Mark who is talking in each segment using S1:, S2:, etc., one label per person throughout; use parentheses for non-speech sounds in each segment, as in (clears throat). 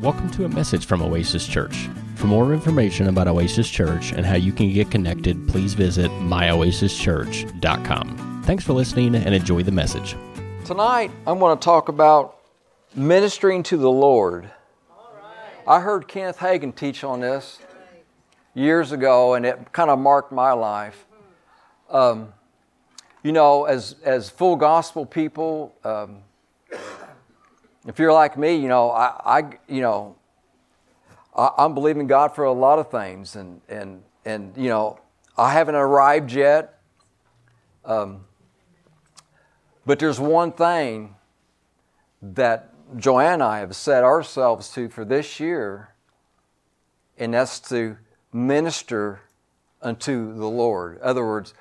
S1: Welcome to a message from Oasis Church. For more information about Oasis Church and how you can get connected, please visit myoasischurch.com. Thanks for listening and enjoy the message.
S2: Tonight, I'm going to talk about ministering to the Lord. I heard Kenneth Hagin teach on this years ago, and it kind of marked my life. Um, you know, as, as full gospel people, um, if you're like me, you know, I, I you know, I, I'm believing God for a lot of things, and and and you know, I haven't arrived yet. Um, but there's one thing that Joanne and I have set ourselves to for this year, and that's to minister unto the Lord. In other words,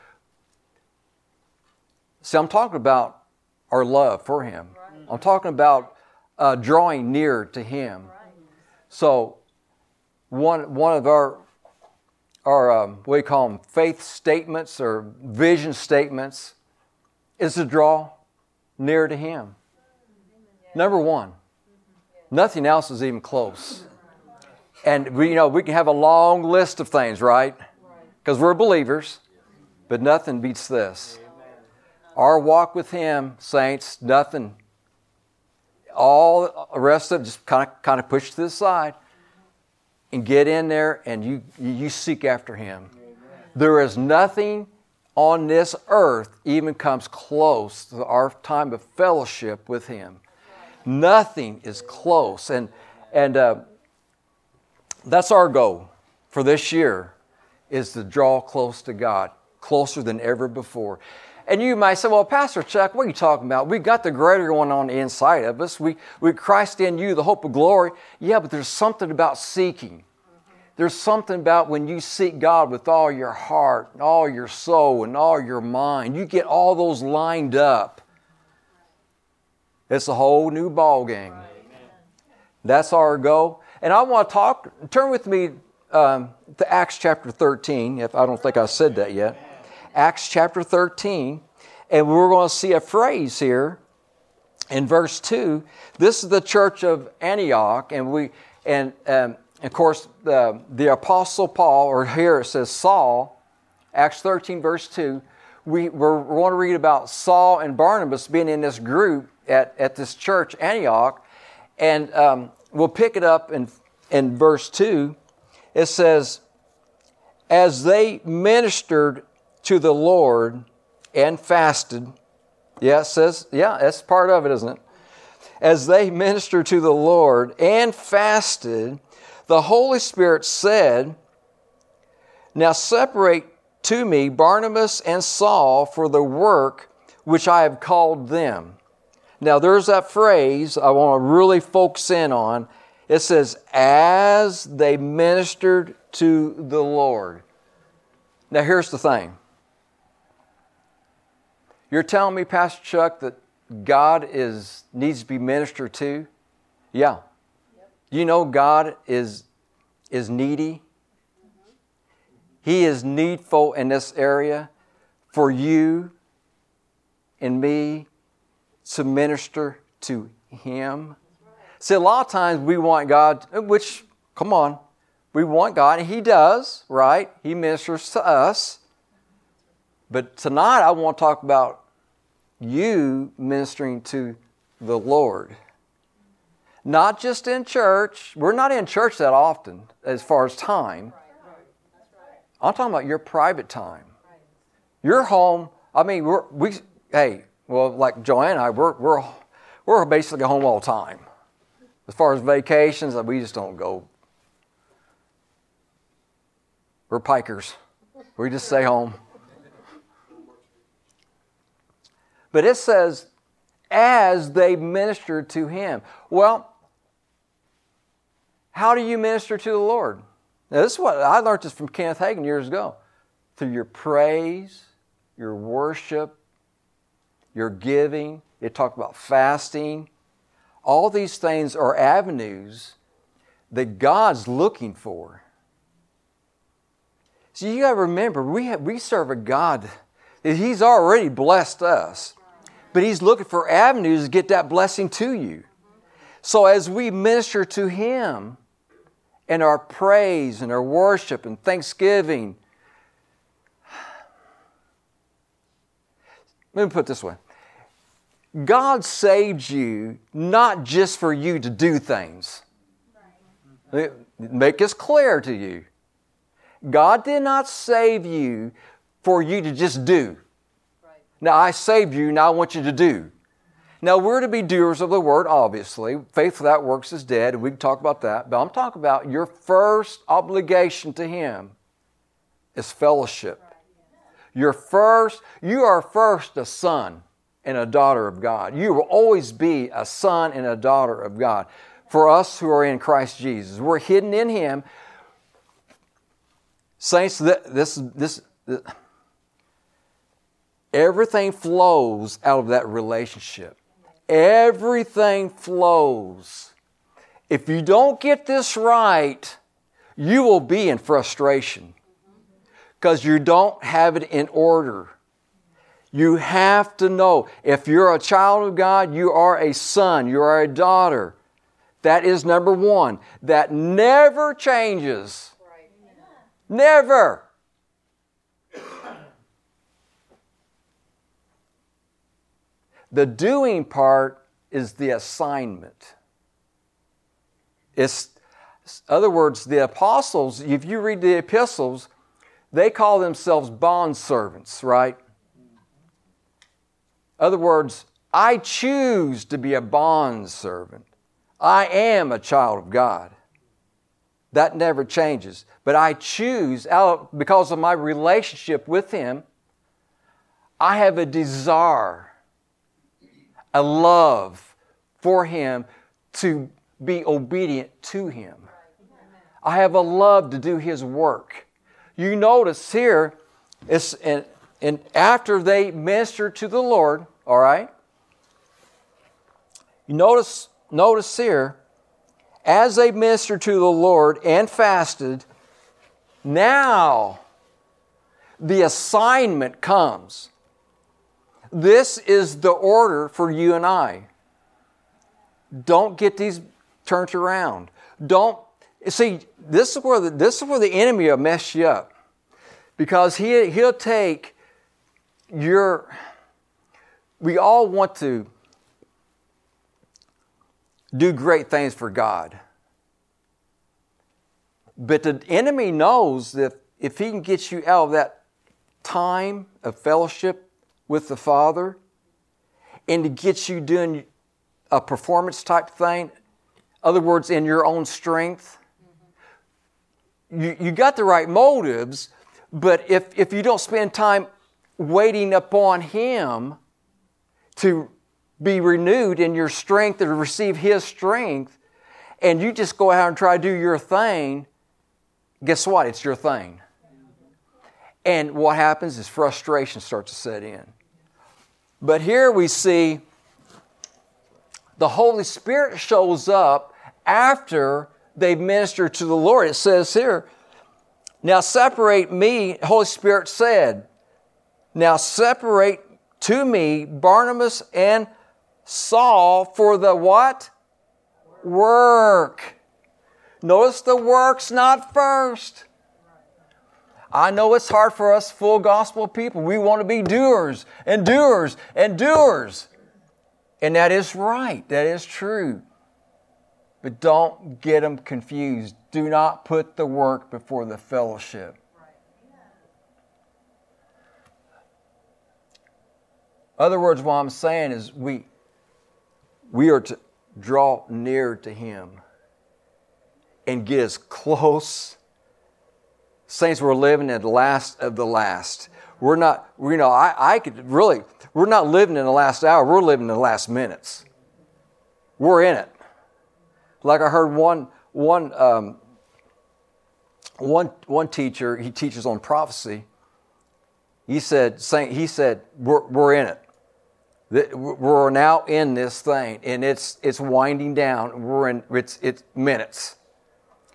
S2: see, I'm talking about our love for Him. I'm talking about uh, drawing near to Him. So, one one of our our um, what do you call them faith statements or vision statements is to draw near to Him. Number one, nothing else is even close. And we, you know, we can have a long list of things, right? Because we're believers, but nothing beats this. Our walk with Him, saints, nothing all the rest of it just kind of kind of push to the side and get in there and you you seek after him. There is nothing on this earth even comes close to our time of fellowship with him. Nothing is close. And and uh, that's our goal for this year is to draw close to god closer than ever before and you might say, well, Pastor Chuck, what are you talking about? We got the greater one on the inside of us. We, we Christ in you, the hope of glory. Yeah, but there's something about seeking. There's something about when you seek God with all your heart, and all your soul, and all your mind. You get all those lined up. It's a whole new ball game. That's our goal. And I want to talk. Turn with me um, to Acts chapter 13. If I don't think I said that yet. Acts chapter 13, and we're going to see a phrase here in verse 2. This is the church of Antioch, and we, and um, of course, the, the Apostle Paul, or here it says Saul, Acts 13, verse 2. We, we're, we want to read about Saul and Barnabas being in this group at, at this church, Antioch, and um, we'll pick it up in, in verse 2. It says, As they ministered to the Lord and fasted. Yeah, it says, yeah, that's part of it, isn't it? As they ministered to the Lord and fasted, the Holy Spirit said, Now separate to me Barnabas and Saul for the work which I have called them. Now, there's that phrase I want to really focus in on. It says, As they ministered to the Lord. Now, here's the thing you're telling me, Pastor Chuck, that God is needs to be ministered to? Yeah. Yep. You know God is is needy. Mm-hmm. He is needful in this area for you and me to minister to Him. Right. See, a lot of times we want God, which, come on, we want God, and He does, right? He ministers to us. But tonight I want to talk about you ministering to the Lord. Not just in church. We're not in church that often as far as time. I'm talking about your private time. Your home, I mean, we're, we, hey, well, like Joanne and I, we're, we're, we're basically home all the time. As far as vacations, we just don't go. We're pikers. We just stay home. But it says, as they ministered to him. Well, how do you minister to the Lord? Now, this is what I learned this from Kenneth Hagin years ago. Through your praise, your worship, your giving. It talked about fasting. All these things are avenues that God's looking for. So you got to remember, we, have, we serve a God that He's already blessed us but He's looking for avenues to get that blessing to you. So as we minister to Him in our praise and our worship and thanksgiving, (sighs) let me put it this way God saved you not just for you to do things. Make this clear to you. God did not save you for you to just do. Now, I saved you, now I want you to do. Now, we're to be doers of the word, obviously. Faith without works is dead, and we can talk about that. But I'm talking about your first obligation to Him is fellowship. Your first, you are first a son and a daughter of God. You will always be a son and a daughter of God. For us who are in Christ Jesus, we're hidden in Him. Saints, this, this, this everything flows out of that relationship. Everything flows. If you don't get this right, you will be in frustration because you don't have it in order. You have to know if you're a child of God, you are a son, you are a daughter. That is number one. That never changes. Never. The doing part is the assignment. It's, other words, the apostles, if you read the epistles, they call themselves bond servants, right? Other words, I choose to be a bond servant. I am a child of God. That never changes. But I choose, out because of my relationship with Him, I have a desire a love for Him to be obedient to Him. I have a love to do His work. You notice here, it's, and, and after they minister to the Lord, all right, you notice, notice here, as they ministered to the Lord and fasted, now the assignment comes. This is the order for you and I. Don't get these turned around. Don't see. This is where the, this is where the enemy will mess you up, because he he'll take your. We all want to do great things for God. But the enemy knows that if he can get you out of that time of fellowship with the Father and to get you doing a performance type thing, other words, in your own strength. You, you got the right motives, but if, if you don't spend time waiting upon Him to be renewed in your strength and receive His strength, and you just go out and try to do your thing, guess what? It's your thing. And what happens is frustration starts to set in. But here we see the Holy Spirit shows up after they minister to the Lord. It says here, now separate me, Holy Spirit said, now separate to me Barnabas and Saul for the what? Work. Notice the work's not first. I know it's hard for us full gospel people. We want to be doers and doers and doers. And that is right. That is true. But don't get them confused. Do not put the work before the fellowship. Other words, what I'm saying is we, we are to draw near to Him and get as close Saints, we're living in the last of the last. We're not, you know, I, I could really, we're not living in the last hour, we're living in the last minutes. We're in it. Like I heard one, one, um, one, one teacher, he teaches on prophecy. He said, Saint, he said, we're, we're in it. We're now in this thing, and it's, it's winding down. We're in, it's, it's minutes.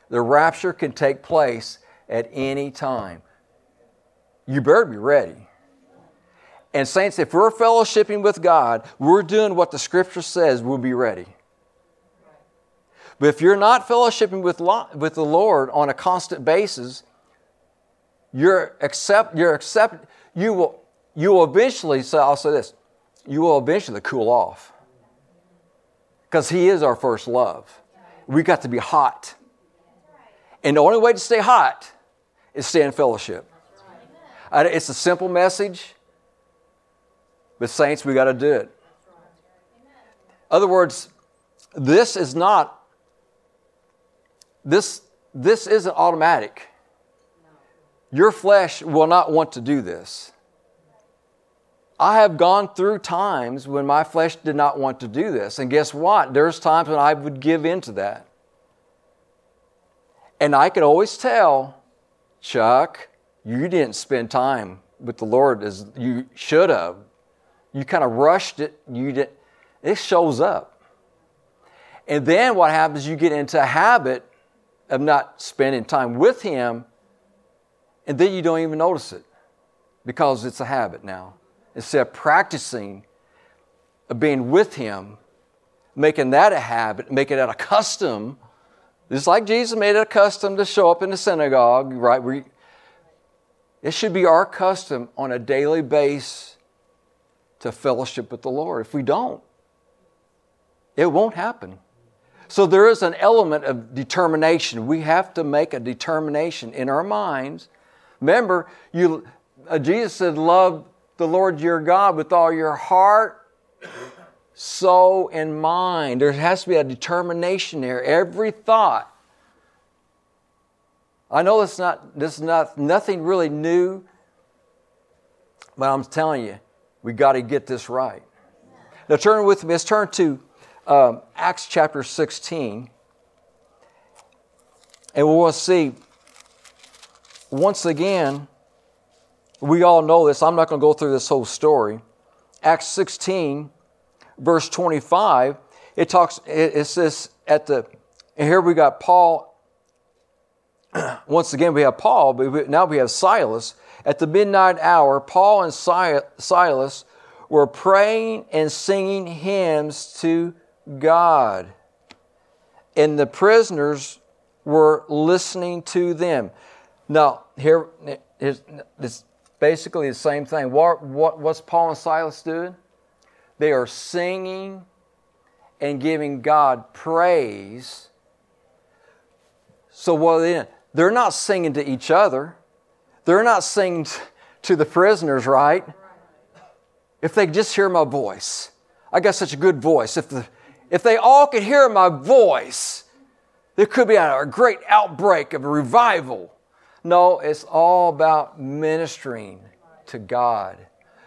S2: The rapture can take place at any time. You better be ready. And, saints, if we're fellowshipping with God, we're doing what the scripture says, we'll be ready. But if you're not fellowshipping with, with the Lord on a constant basis, you're accept, you're accept, you will, you will eventually, so I'll say this, you will eventually cool off. Because He is our first love. We got to be hot. And the only way to stay hot is stay in fellowship. It's a simple message, but saints, we got to do it. other words, this is not this this isn't automatic. Your flesh will not want to do this. I have gone through times when my flesh did not want to do this. And guess what? There's times when I would give in to that. And I could always tell, Chuck, you didn't spend time with the Lord as you should have. You kind of rushed it. You did it shows up. And then what happens, you get into a habit of not spending time with Him, and then you don't even notice it because it's a habit now. Instead of practicing of being with Him, making that a habit, making it a custom, just like Jesus made it a custom to show up in the synagogue, right? We, it should be our custom on a daily basis to fellowship with the Lord. If we don't, it won't happen. So there is an element of determination. We have to make a determination in our minds. Remember, you, uh, Jesus said, Love the Lord your God with all your heart, soul, and mind. There has to be a determination there. Every thought. I know is not this is not nothing really new, but I'm telling you, we got to get this right. Now turn with me. Let's turn to um, Acts chapter 16, and we'll see once again we all know this. I'm not going to go through this whole story. Acts 16, verse 25, it talks, it, says at the, here we got Paul. Once again, we have Paul, but now we have Silas. At the midnight hour, Paul and Silas were praying and singing hymns to God. And the prisoners were listening to them. Now, here, it's basically the same thing. What, what, what's Paul and Silas doing? They are singing and giving God praise. So what they They're not singing to each other. They're not singing to the prisoners, right? If they just hear my voice. I got such a good voice. If, the, if they all could hear my voice, there could be a, great outbreak of revival. No, it's all about ministering to God.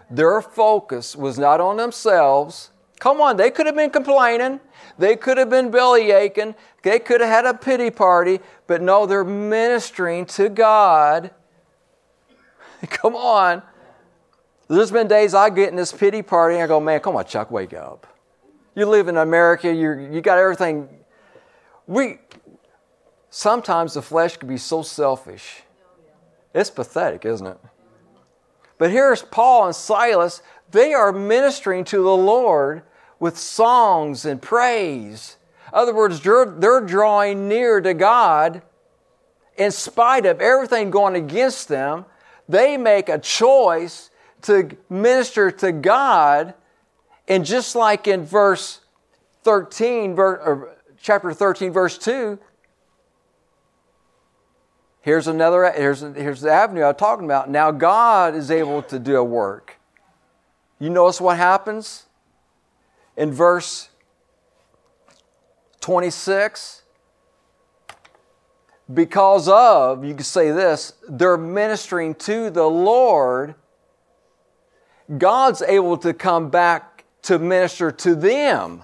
S2: Their focus was not on themselves. Come on, they could have been complaining. They could have been belly aching. They could have had a pity party. But no, they're ministering to God. (laughs) come on. There's been days I get in this pity party and I go, man, come on, Chuck, wake up. You live in America, you you got everything. We, sometimes the flesh can be so selfish it's pathetic, isn't it? But here's Paul and Silas. They are ministering to the Lord with songs and praise. In other words, they're, drawing near to God in spite of everything going against them. They make a choice to minister to God. And just like in verse 13, or chapter 13, verse 2, Here's another, here's, here's the avenue I'm talking about. Now God is able to do a work. You notice what happens? In verse 26, because of, you can say this, they're ministering to the Lord, God's able to come back to minister to them.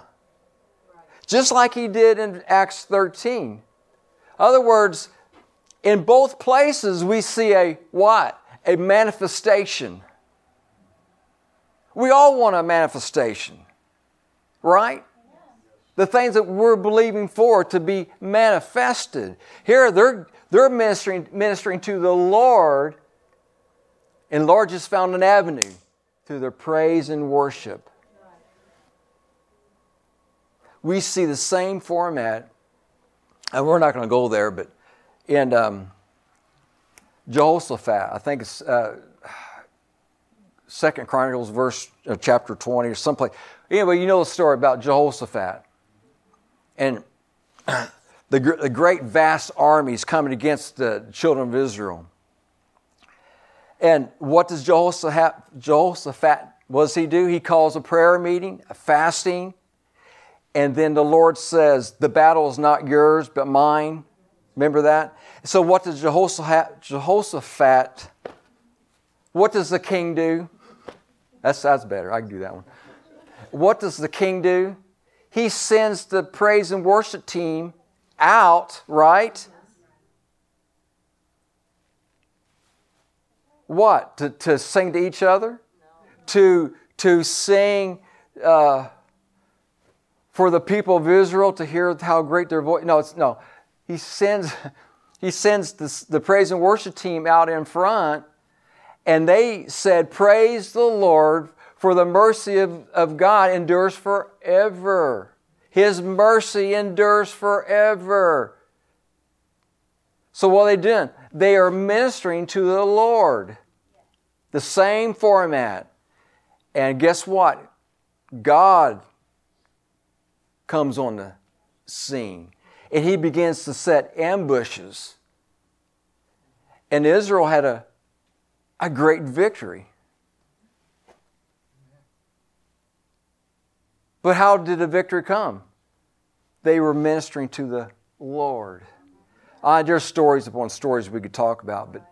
S2: Just like he did in Acts 13. In other words, in both places, we see a what? A manifestation. We all want a manifestation, right? The things that we're believing for to be manifested. Here, they're, they're ministering, ministering to the Lord, and Lord just found an avenue through their praise and worship. We see the same format and we're not going to go there, but in um, Jehoshaphat, I think it's uh, Second Chronicles, verse uh, chapter twenty, or someplace. Anyway, you know the story about Jehoshaphat, and (clears throat) the, the great vast armies coming against the children of Israel. And what does Jehoshaphat, Jehoshaphat what does he do? He calls a prayer meeting, a fasting, and then the Lord says, The battle is not yours, but mine. Remember that? So, what does Jehoshaphat, Jehoshaphat what does the king do? That's, that's better. I can do that one. What does the king do? He sends the praise and worship team out, right? What? To, to sing to each other? to, to sing uh, for the people of Israel to hear how great their voice. No, it's no. He sends, (laughs) he sends the, the praise and worship team out in front, and they said, Praise the Lord, for the mercy of, of God endures forever. His mercy endures forever. So what are they doing? They are ministering to the Lord. The same format. And guess what? God comes on the scene and he begins to set ambushes. And Israel had a, a great victory. But how did the victory come? They were ministering to the Lord. Uh, there's stories upon stories we could talk about, but,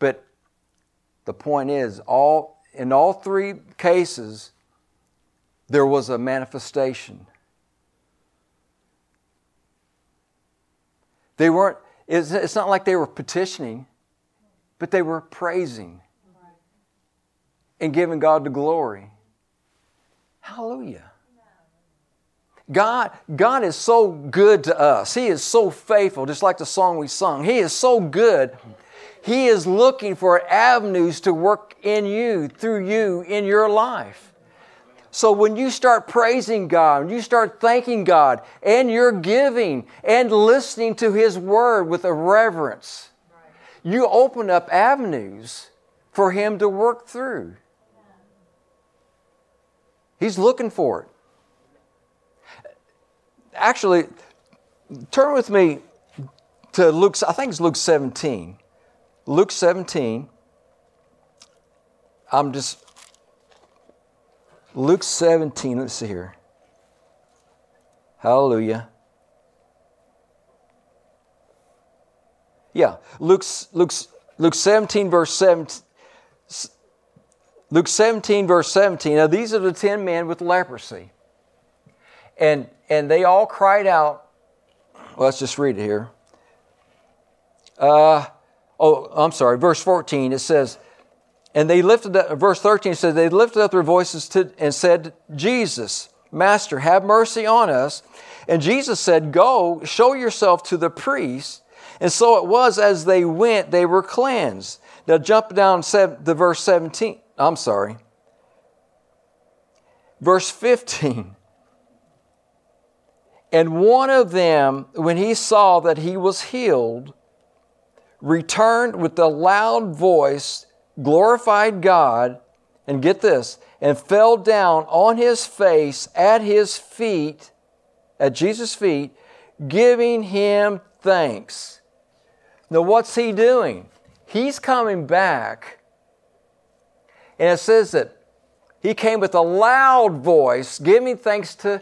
S2: but the point is, all in all three cases, there was a manifestation. They weren't, it's not like they were petitioning, but they were praising and giving God the glory. Hallelujah. God, God is so good to us. He is so faithful, just like the song we sung. He is so good he is looking for avenues to work in you, through you, in your life. So when you start praising God, when you start thanking God, and you're giving and listening to His Word with a reverence, you open up avenues for Him to work through. He's looking for it. Actually, turn with me to Luke, I think it's Luke 17. Luke 17. I'm just, Luke 17, let's see here. Hallelujah. Yeah, Luke's, Luke's, Luke 17, verse 17. Luke 17, verse 17. Now, these are the 10 men with leprosy. And, and they all cried out. Well, let's just read it here. Uh, oh, I'm sorry, verse 14, it says, and they lifted up, verse 13 says, they lifted up their voices to, and said, Jesus, Master, have mercy on us. And Jesus said, Go, show yourself to the priest. And so it was as they went, they were cleansed. Now jump down to the verse 17. I'm sorry. Verse 15. And one of them, when he saw that he was healed, returned with a loud voice, glorified God, and get this, and fell down on his face at his feet, at Jesus' feet, giving him thanks. Now, what's he doing? He's coming back, and it says that he came with a loud voice, giving thanks to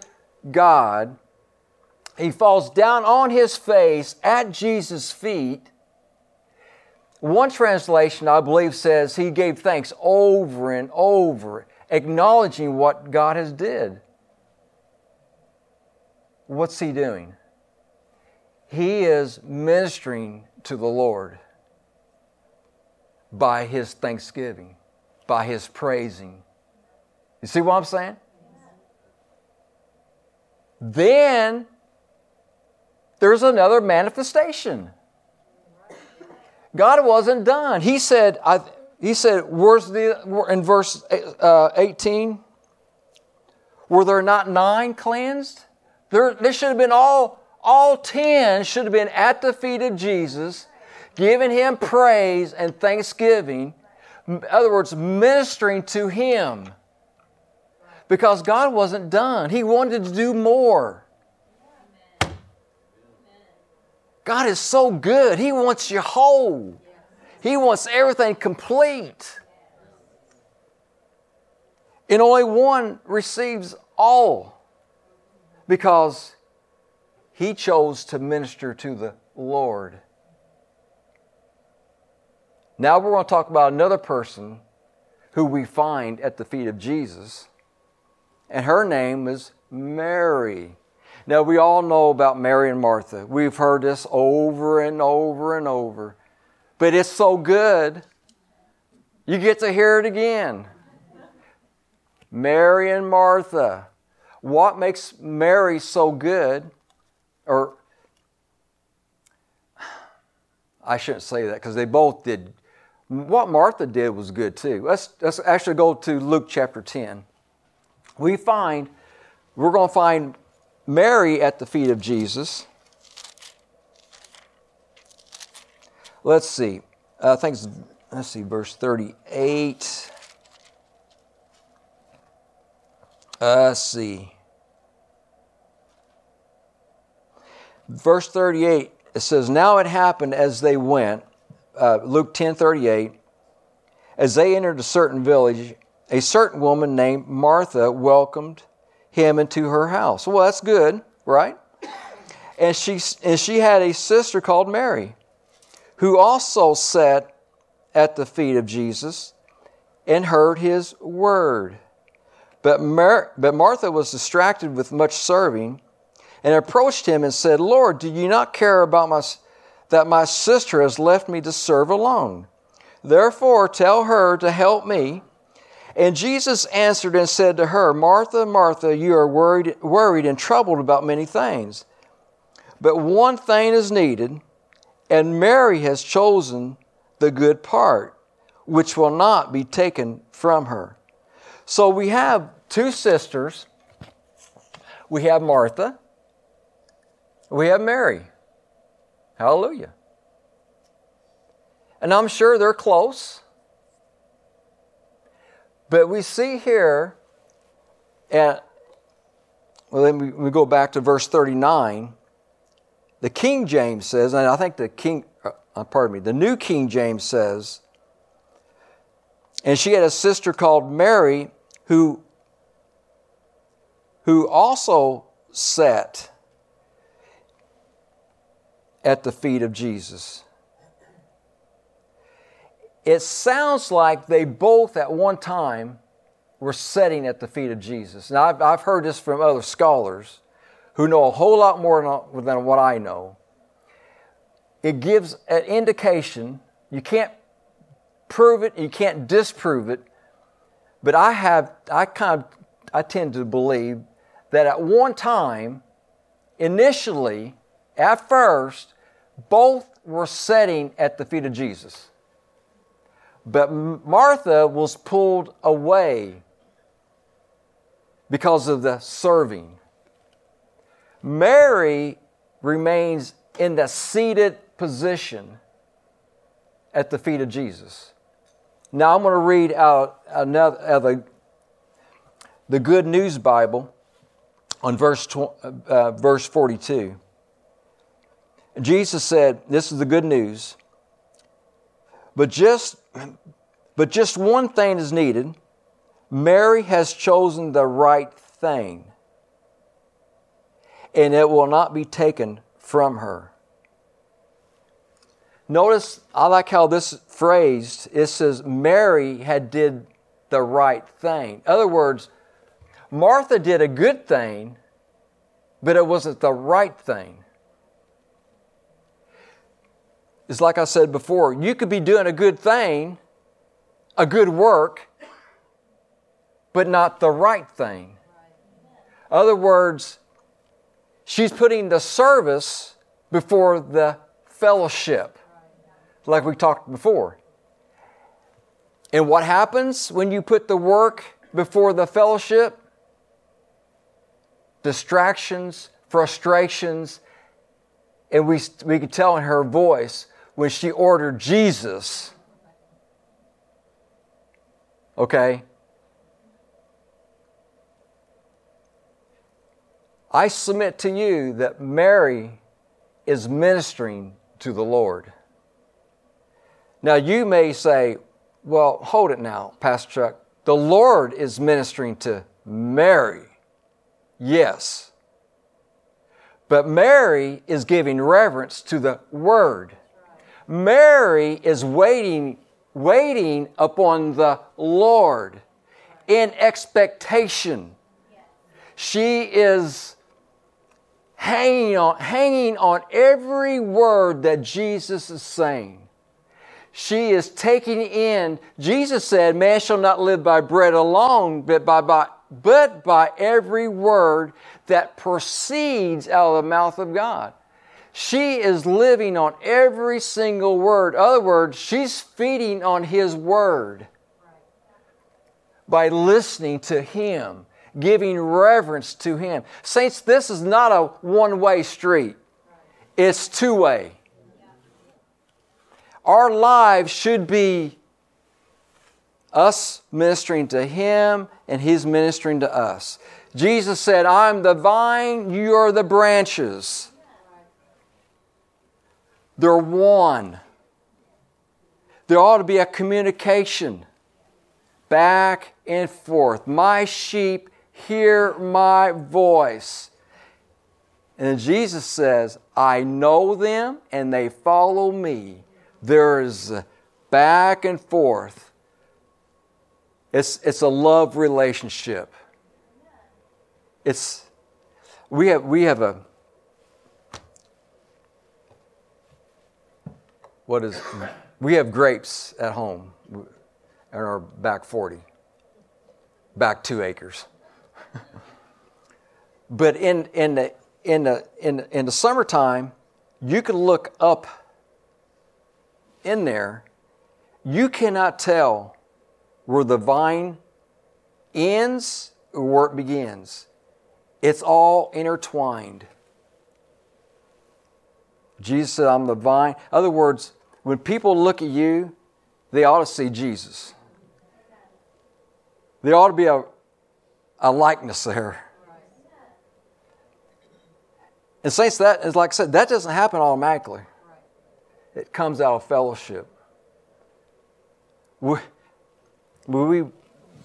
S2: God. He falls down on his face at Jesus' feet one translation, I believe, says he gave thanks over and over, acknowledging what God has did. What's he doing? He is ministering to the Lord by his thanksgiving, by his praising. You see what I'm saying? Then there's another manifestation. God wasn't done. He said, I, he said, the, in verse uh, 18, were there not nine cleansed? There, they should have been all, all 10 should have been at the feet of Jesus, giving him praise and thanksgiving. In other words, ministering to him. Because God wasn't done, He wanted to do more. God is so good. He wants you whole. He wants everything complete. And only one receives all because he chose to minister to the Lord. Now we're going to talk about another person who we find at the feet of Jesus, and her name is Mary. Now, we all know about Mary and Martha. We've heard this over and over and over. But it's so good, you get to hear it again. Mary and Martha. What makes Mary so good, or I shouldn't say that because they both did. What Martha did was good too. Let's, let's actually go to Luke chapter 10. We find, we're going to find Mary at the feet of Jesus. Let's see. Think it's, let's see, verse 38. Uh, let's see. Verse 38, it says, Now it happened as they went, uh, Luke 10 38, as they entered a certain village, a certain woman named Martha welcomed him into her house. Well, that's good, right? And she, and she had a sister called Mary, who also sat at the feet of Jesus and heard his word. But, Mar- but Martha was distracted with much serving and approached him and said, Lord, do you not care about my, that my sister has left me to serve alone? Therefore, tell her to help me. And Jesus answered and said to her, Martha, Martha, you are worried, worried and troubled about many things. But one thing is needed, and Mary has chosen the good part, which will not be taken from her. So we have two sisters. We have Martha. We have Mary. Hallelujah. And I'm sure they're close. But we see here, and well, then we, go back to verse 39. The King James says, and I think the King, uh, pardon me, the New King James says, and she had a sister called Mary who, who also sat at the feet of Jesus it sounds like they both at one time were sitting at the feet of Jesus. Now, I've, I've heard this from other scholars who know a whole lot more than what I know. It gives an indication, you can't prove it, you can't disprove it, but I have, I kind of, I tend to believe that at one time, initially, at first, both were sitting at the feet of Jesus. But Martha was pulled away because of the serving. Mary remains in the seated position at the feet of Jesus. Now I'm going to read out another uh, the, the Good News Bible on verse uh, verse 42. Jesus said, "This is the good news." But just, but just one thing is needed. Mary has chosen the right thing, and it will not be taken from her. Notice, I like how this phrased, it says Mary had did the right thing. In other words, Martha did a good thing, but it wasn't the right thing is like I said before, you could be doing a good thing, a good work, but not the right thing. Other words, she's putting the service before the fellowship, like we talked before. And what happens when you put the work before the fellowship? Distractions, frustrations, And we, we could tell in her voice when she ordered Jesus. Okay? I submit to you that Mary is ministering to the Lord. Now, you may say, well, hold it now, Pastor Chuck. The Lord is ministering to Mary. Yes. But Mary is giving reverence to the Word. Mary is waiting, waiting upon the Lord in expectation. She is hanging on, hanging on every word that Jesus is saying. She is taking in, Jesus said, Man shall not live by bread alone, but by, by, but by every word that proceeds out of the mouth of God. She is living on every single word. Other words, she's feeding on His word by listening to Him, giving reverence to Him. Saints, this is not a one way street, it's two way. Our lives should be us ministering to Him and He's ministering to us. Jesus said, I'm the vine, you are the branches. They're one. There ought to be a communication back and forth. My sheep hear my voice. And Jesus says, I know them and they follow me. There's back and forth. It's, it's a love relationship. It's we have we have a what is we have grapes at home in our back 40 back two acres. (laughs) But in in the in the in, in the summertime you can look up in there. You cannot tell where the vine ends or where it begins. It's all intertwined. Jesus said, I'm the vine. In other words, when people look at you, they ought to see Jesus. There ought to be a, a likeness there. And saints, that is like I said, that doesn't happen automatically. It comes out of fellowship. We, we,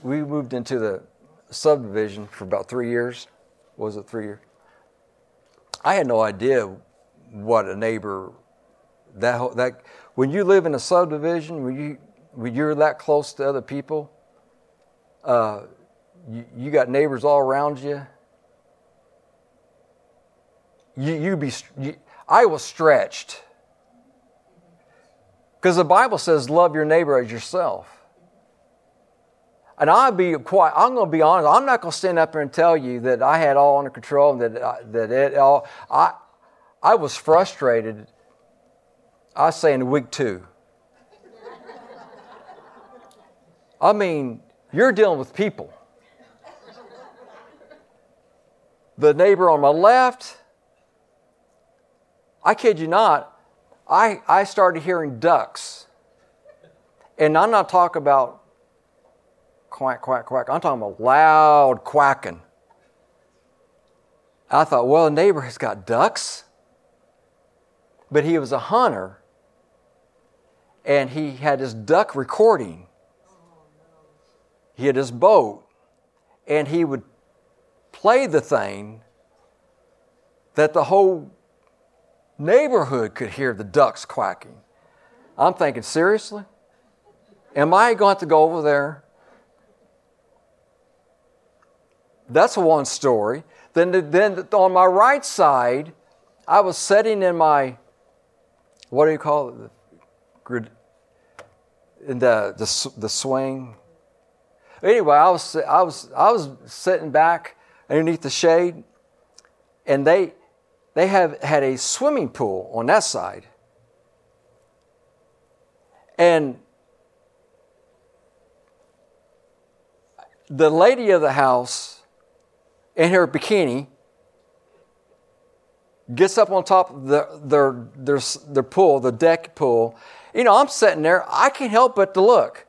S2: we moved into the subdivision for about three years was it three years? I had no idea what a neighbor that that when you live in a subdivision when you when you're that close to other people, uh, you, you got neighbors all around you. You you be you, I was stretched because the Bible says love your neighbor as yourself. And I'll be quite, I'm going to be honest, I'm not going to stand up here and tell you that I had all under control and that, uh, that it all, I, I was frustrated, I say in week two. I mean, you're dealing with people. The neighbor on my left, I kid you not, I, I started hearing ducks. And I'm not talking about quack, quack, quack. I'm talking about loud quacking. I thought, well, a neighbor has got ducks. But he was a hunter and he had his duck recording. He had his boat and he would play the thing that the whole neighborhood could hear the ducks quacking. I'm thinking, seriously? Am I going to go over there That's one story. Then, then on my right side, I was sitting in my, what do you call it? In the, the, the swing. Anyway, I was, I, was, I was sitting back underneath the shade, and they, they have had a swimming pool on that side. And the lady of the house in her bikini gets up on top of the, their, their, their pool, the deck pool. You know, I'm sitting there, I can't help but to look.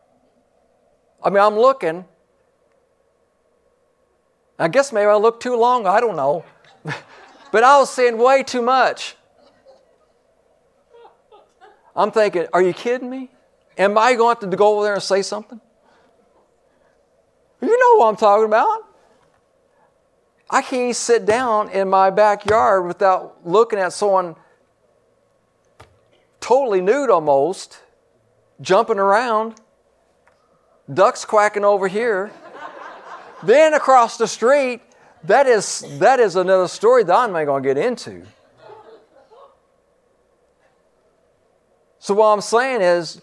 S2: I mean, I'm looking. I guess maybe I looked too long, I don't know. (laughs) but I was seeing way too much. I'm thinking, are you kidding me? Am I going to, to go over there and say something? You know what I'm talking about. I can't sit down in my backyard without looking at someone totally nude almost, jumping around, ducks quacking over here. then across the street, that is, that is another story that I'm not going to get into. So, what I'm saying is,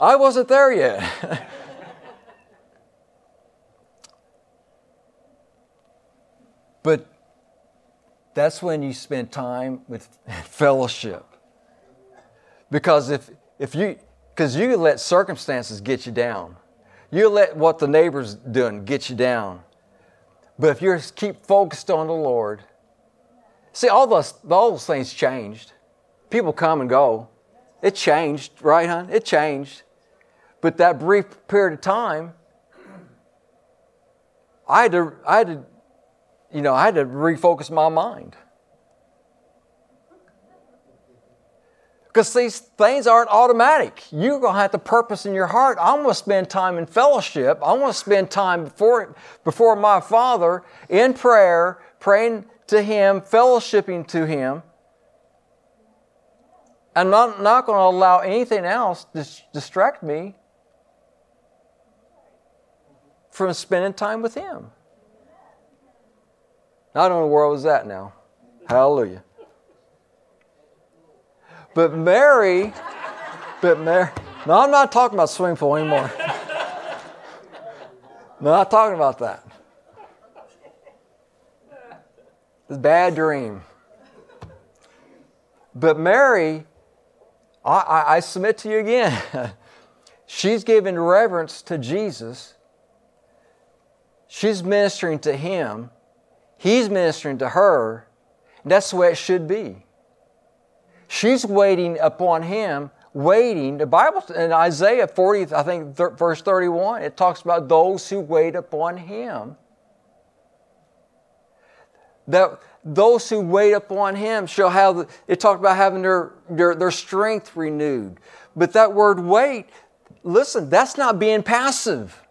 S2: I wasn't there yet. (laughs) but that's when you spend time with (laughs) fellowship. Because if, if you, because you let circumstances get you down. You let what the neighbor's doing get you down. But if you keep focused on the Lord, see, all those, all those things changed. People come and go. It changed, right, hon? It changed. But that brief period of time, I had to, I had to, you know, I had to refocus my mind. Because these things aren't automatic. You're going to have to purpose in your heart. I want to spend time in fellowship. I want to spend time before, before my Father in prayer, praying to Him, fellowshipping to Him. I'm not, not going to allow anything else to distract me from spending time with Him. I don't know where I was at now. Hallelujah. But Mary, but Mary, no, I'm not talking about swimming pool anymore. no, not talking about that. It's bad dream. But Mary, I, I, I submit to you again, (laughs) she's giving reverence to Jesus. She's ministering to him. He's ministering to her. That's the way it should be. She's waiting upon him, waiting. The Bible in Isaiah 40, I think verse 31, it talks about those who wait upon him. That those who wait upon him shall have, it talked about having their, their, their strength renewed. But that word wait, listen, that's not being passive.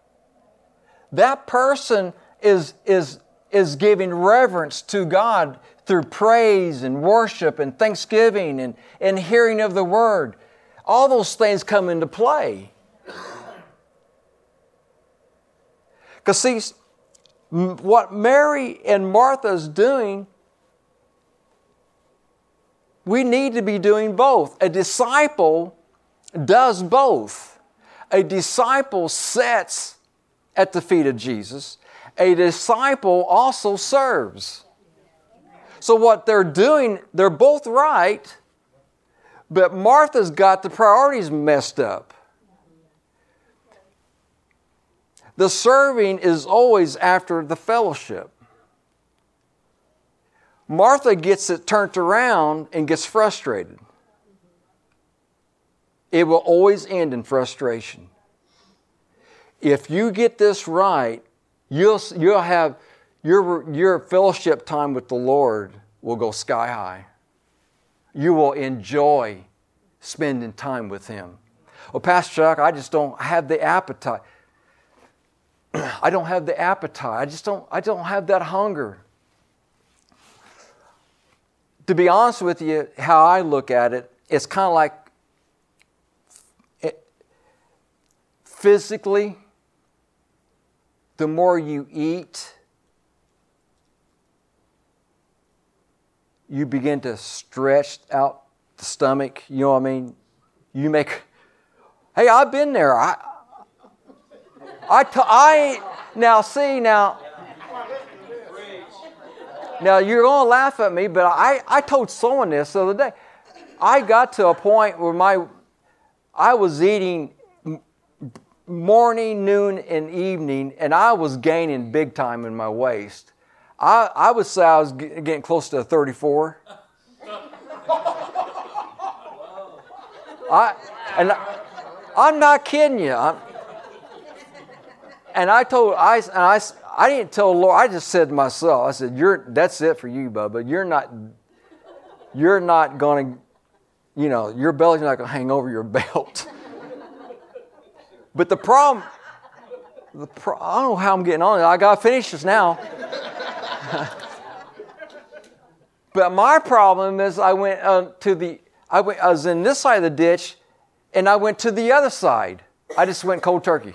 S2: That person is, is, is giving reverence to God through praise and worship and thanksgiving and, and hearing of the word. All those things come into play. Because, see, what Mary and Martha is doing, we need to be doing both. A disciple does both. A disciple sits at the feet of Jesus, a disciple also serves. So, what they're doing, they're both right, but Martha's got the priorities messed up. The serving is always after the fellowship. Martha gets it turned around and gets frustrated. It will always end in frustration. If you get this right, you'll, you'll have your, your fellowship time with the Lord will go sky high. You will enjoy spending time with Him. Well, Pastor Chuck, I just don't have the appetite. (clears throat) I don't have the appetite. I just don't, I don't have that hunger. To be honest with you, how I look at it, it's kind of like it, physically, the more you eat, you begin to stretch out the stomach. You know what I mean? You make, hey, I've been there. I, I, t- I now see now. Now you're gonna laugh at me, but I, I told someone this the other day. I got to a point where my I was eating morning, noon, and evening, and I was gaining big time in my waist. I, I would say I was getting close to 34. I, and I, I'm not kidding you. I'm, and I told I and I I didn't tell Lord. I just said to myself, I said, "You're that's it for you, Bubba. You're not you're not to, you know, your belly's not going to hang over your (laughs) belt." But the problem, the pro, I don't know how I'm getting on. I got to finish this now. (laughs) but my problem is, I went uh, to the I, went, I was in this side of the ditch, and I went to the other side. I just went cold turkey.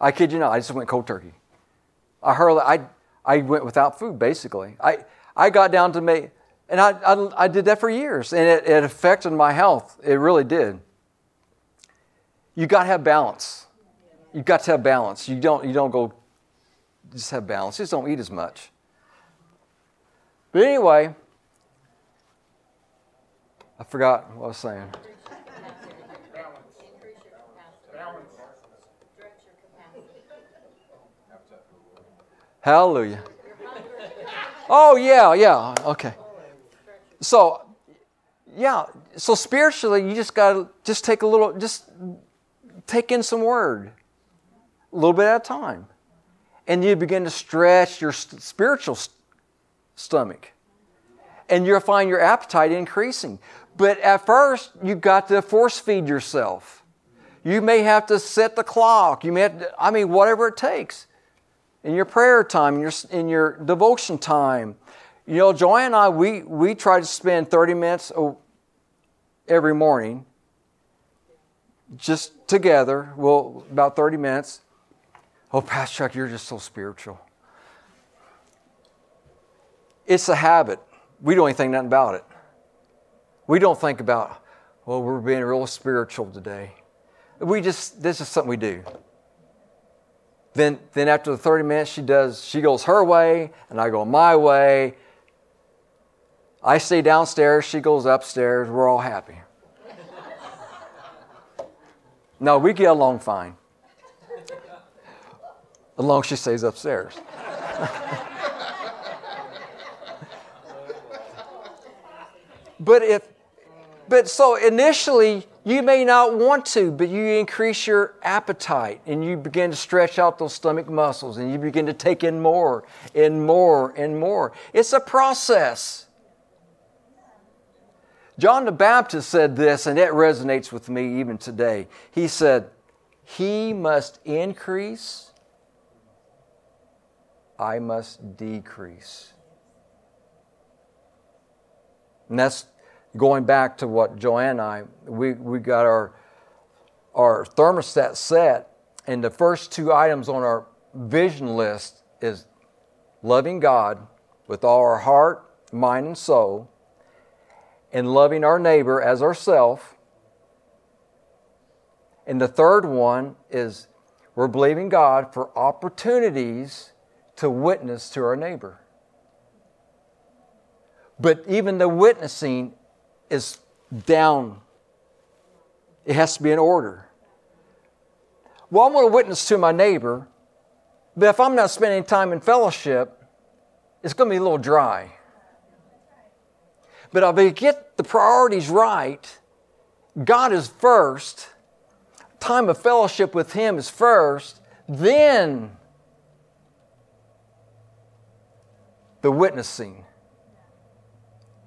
S2: I kid you not, I just went cold turkey. I heard I, I went without food basically. I, I got down to me, and I, I, I did that for years, and it, it affected my health. It really did. You got to have balance. You got to have balance. You don't, you don't go just have balance. Just don't eat as much. But anyway, I forgot what I was saying. Hallelujah. Oh, yeah, yeah, okay. So, yeah, so spiritually, you just got to just take a little, just take in some word, a little bit at a time. And you begin to stretch your spiritual st- stomach. And you'll find your appetite increasing. But at first, you've got to force feed yourself. You may have to set the clock. You may have to, I mean, whatever it takes in your prayer time, in your, in your devotion time. You know, Joanne and I, we, we try to spend 30 minutes every morning just together. Well, about 30 minutes. Oh, Pastor Chuck, you're just so spiritual. It's a habit. We don't even think nothing about it. We don't think about, well, we're being real spiritual today. We just, this is something we do. Then, then after the 30 minutes, she does, she goes her way, and I go my way. I stay downstairs, she goes upstairs, we're all happy. No, we get along fine. As long as she stays upstairs. (laughs) but if but so initially you may not want to, but you increase your appetite and you begin to stretch out those stomach muscles and you begin to take in more and more and more. It's a process. John the Baptist said this, and it resonates with me even today. He said, He must increase, I must decrease. And that's going back to what Joanne and I, we, we got our, our thermostat set, and the first two items on our vision list is loving God with all our heart, mind, and soul, and loving our neighbor as ourself. And the third one is we're believing God for opportunities to witness to our neighbor. But even the witnessing is down. It has to be in order. Well, I'm going to witness to my neighbor, but if I'm not spending time in fellowship, it's going to be a little dry. But if I get the priorities right, God is first, time of fellowship with Him is first, then the witnessing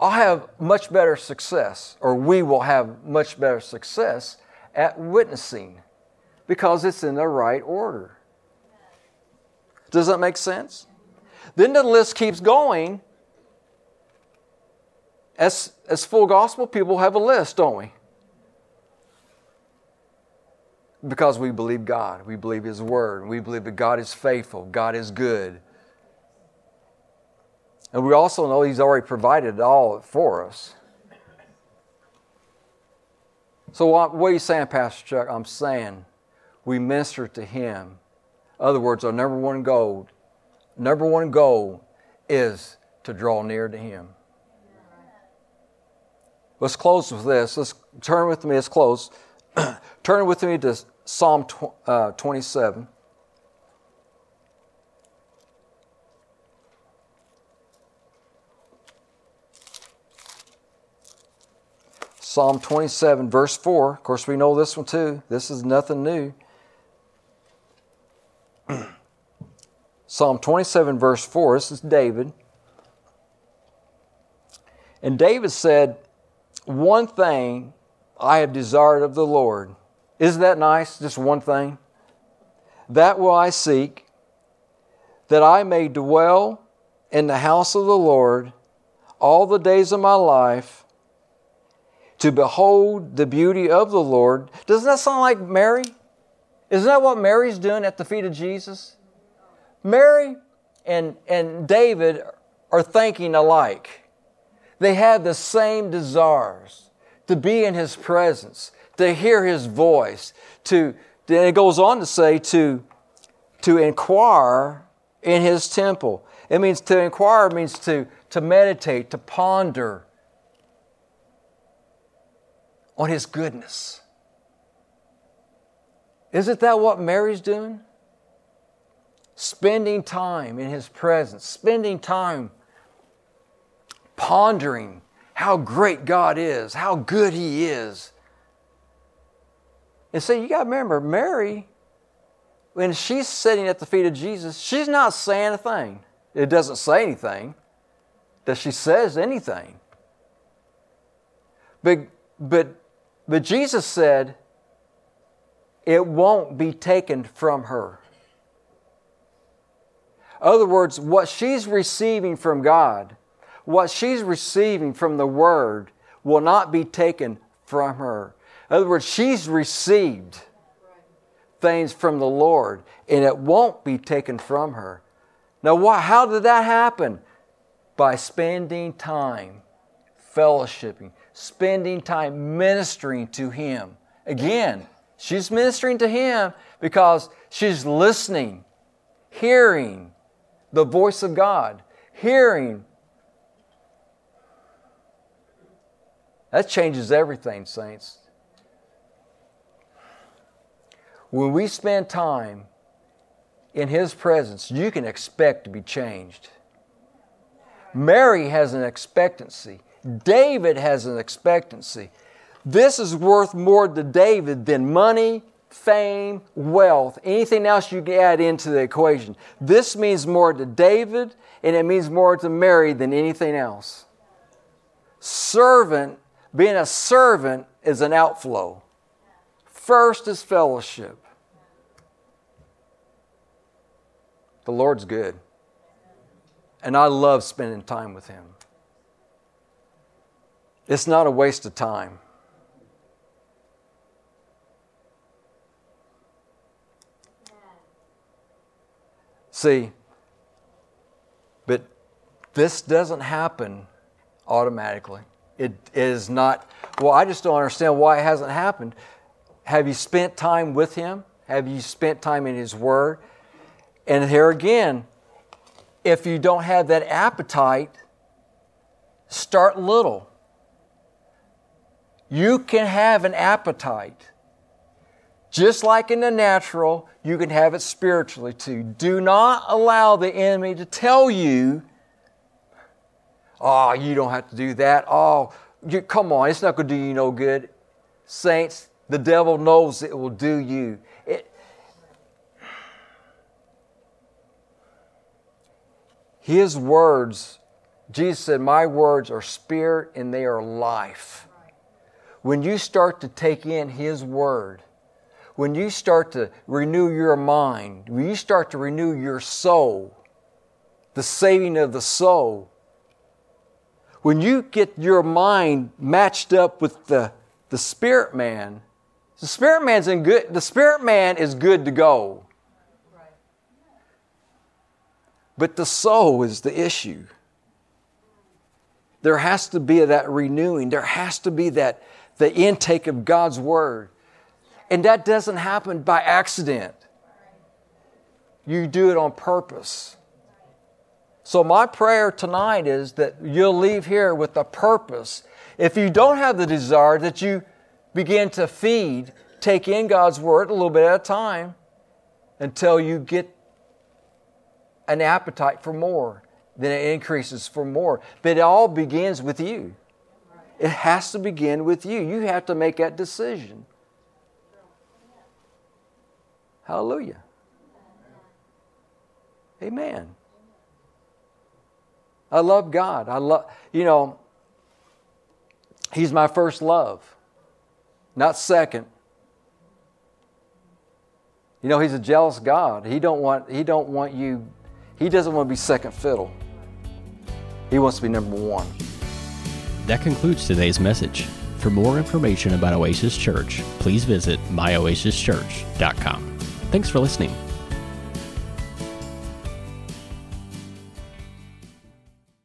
S2: I'll have much better success, or we will have much better success at witnessing because it's in the right order. Does that make sense? Then the list keeps going. As, as full gospel people have a list, don't we? Because we believe God, we believe His Word, we believe that God is faithful, God is good, and we also know He's already provided it all for us. So, what, are you saying, Pastor Chuck? I'm saying we minister to Him. In other words, our number one goal, number one goal is to draw near to Him. Let's close with this. Let's turn with me. Let's close. (clears throat) turn with me to Psalm tw- uh, 27. Psalm 27, verse 4. Of course, we know this one too. This is nothing new. (clears throat) Psalm 27, verse 4. This is David. And David said, One thing I have desired of the Lord. Isn't that nice? Just one thing. That will I seek, that I may dwell in the house of the Lord all the days of my life to behold the beauty of the Lord. Doesn't that sound like Mary? Isn't that what Mary's doing at the feet of Jesus? Mary and, and David are thinking alike. They have the same desires to be in His presence, to hear His voice, to, and it goes on to say, to, to inquire in His temple. It means to inquire means to, to meditate, to ponder, on His goodness. Isn't that what Mary's doing? Spending time in His presence, spending time pondering how great God is, how good He is. And so you got to remember, Mary, when she's sitting at the feet of Jesus, she's not saying a thing. It doesn't say anything that she says anything. But, but but Jesus said, it won't be taken from her. In other words, what she's receiving from God, what she's receiving from the Word, will not be taken from her. In other words, she's received things from the Lord, and it won't be taken from her. Now, how did that happen? By spending time fellowshipping, spending time ministering to Him. Again, she's ministering to Him because she's listening, hearing the voice of God, hearing. That changes everything, saints. When we spend time in His presence, you can expect to be changed. Mary has an expectancy. David has an expectancy. This is worth more to David than money, fame, wealth, anything else you can add into the equation. This means more to David and it means more to Mary than anything else. Servant, being a servant is an outflow. First is fellowship. The Lord's good. And I love spending time with Him. It's not a waste of time. See, but this doesn't happen automatically. It is not, well, I just don't understand why it hasn't happened. Have you spent time with Him? Have you spent time in His Word? And here again, if you don't have that appetite, start little. You can have an appetite. Just like in the natural, you can have it spiritually too. Do not allow the enemy to tell you, oh, you don't have to do that. Oh, you, come on, it's not going to do you no good. Saints, the devil knows it will do you. It, his words, Jesus said, My words are spirit and they are life when you start to take in His Word, when you start to renew your mind, when you start to renew your soul, the saving of the soul, when you get your mind matched up with the, the spirit man, the spirit man's in good, the spirit man is good to go. But the soul is the issue. There has to be that renewing. There has to be that, the intake of God's Word. And that doesn't happen by accident. You do it on purpose. So, my prayer tonight is that you'll leave here with a purpose. If you don't have the desire, that you begin to feed, take in God's Word a little bit at a time until you get an appetite for more. Then it increases for more. But it all begins with you. It has to begin with you. You have to make that decision. Hallelujah. Amen. I love God. I love, you know, He's my first love, not second. You know, He's a jealous God. He don't want, he don't want you, He doesn't want to be second fiddle. He wants to be number one.
S1: That concludes today's message. For more information about Oasis Church, please visit myoasischurch.com. Thanks for listening.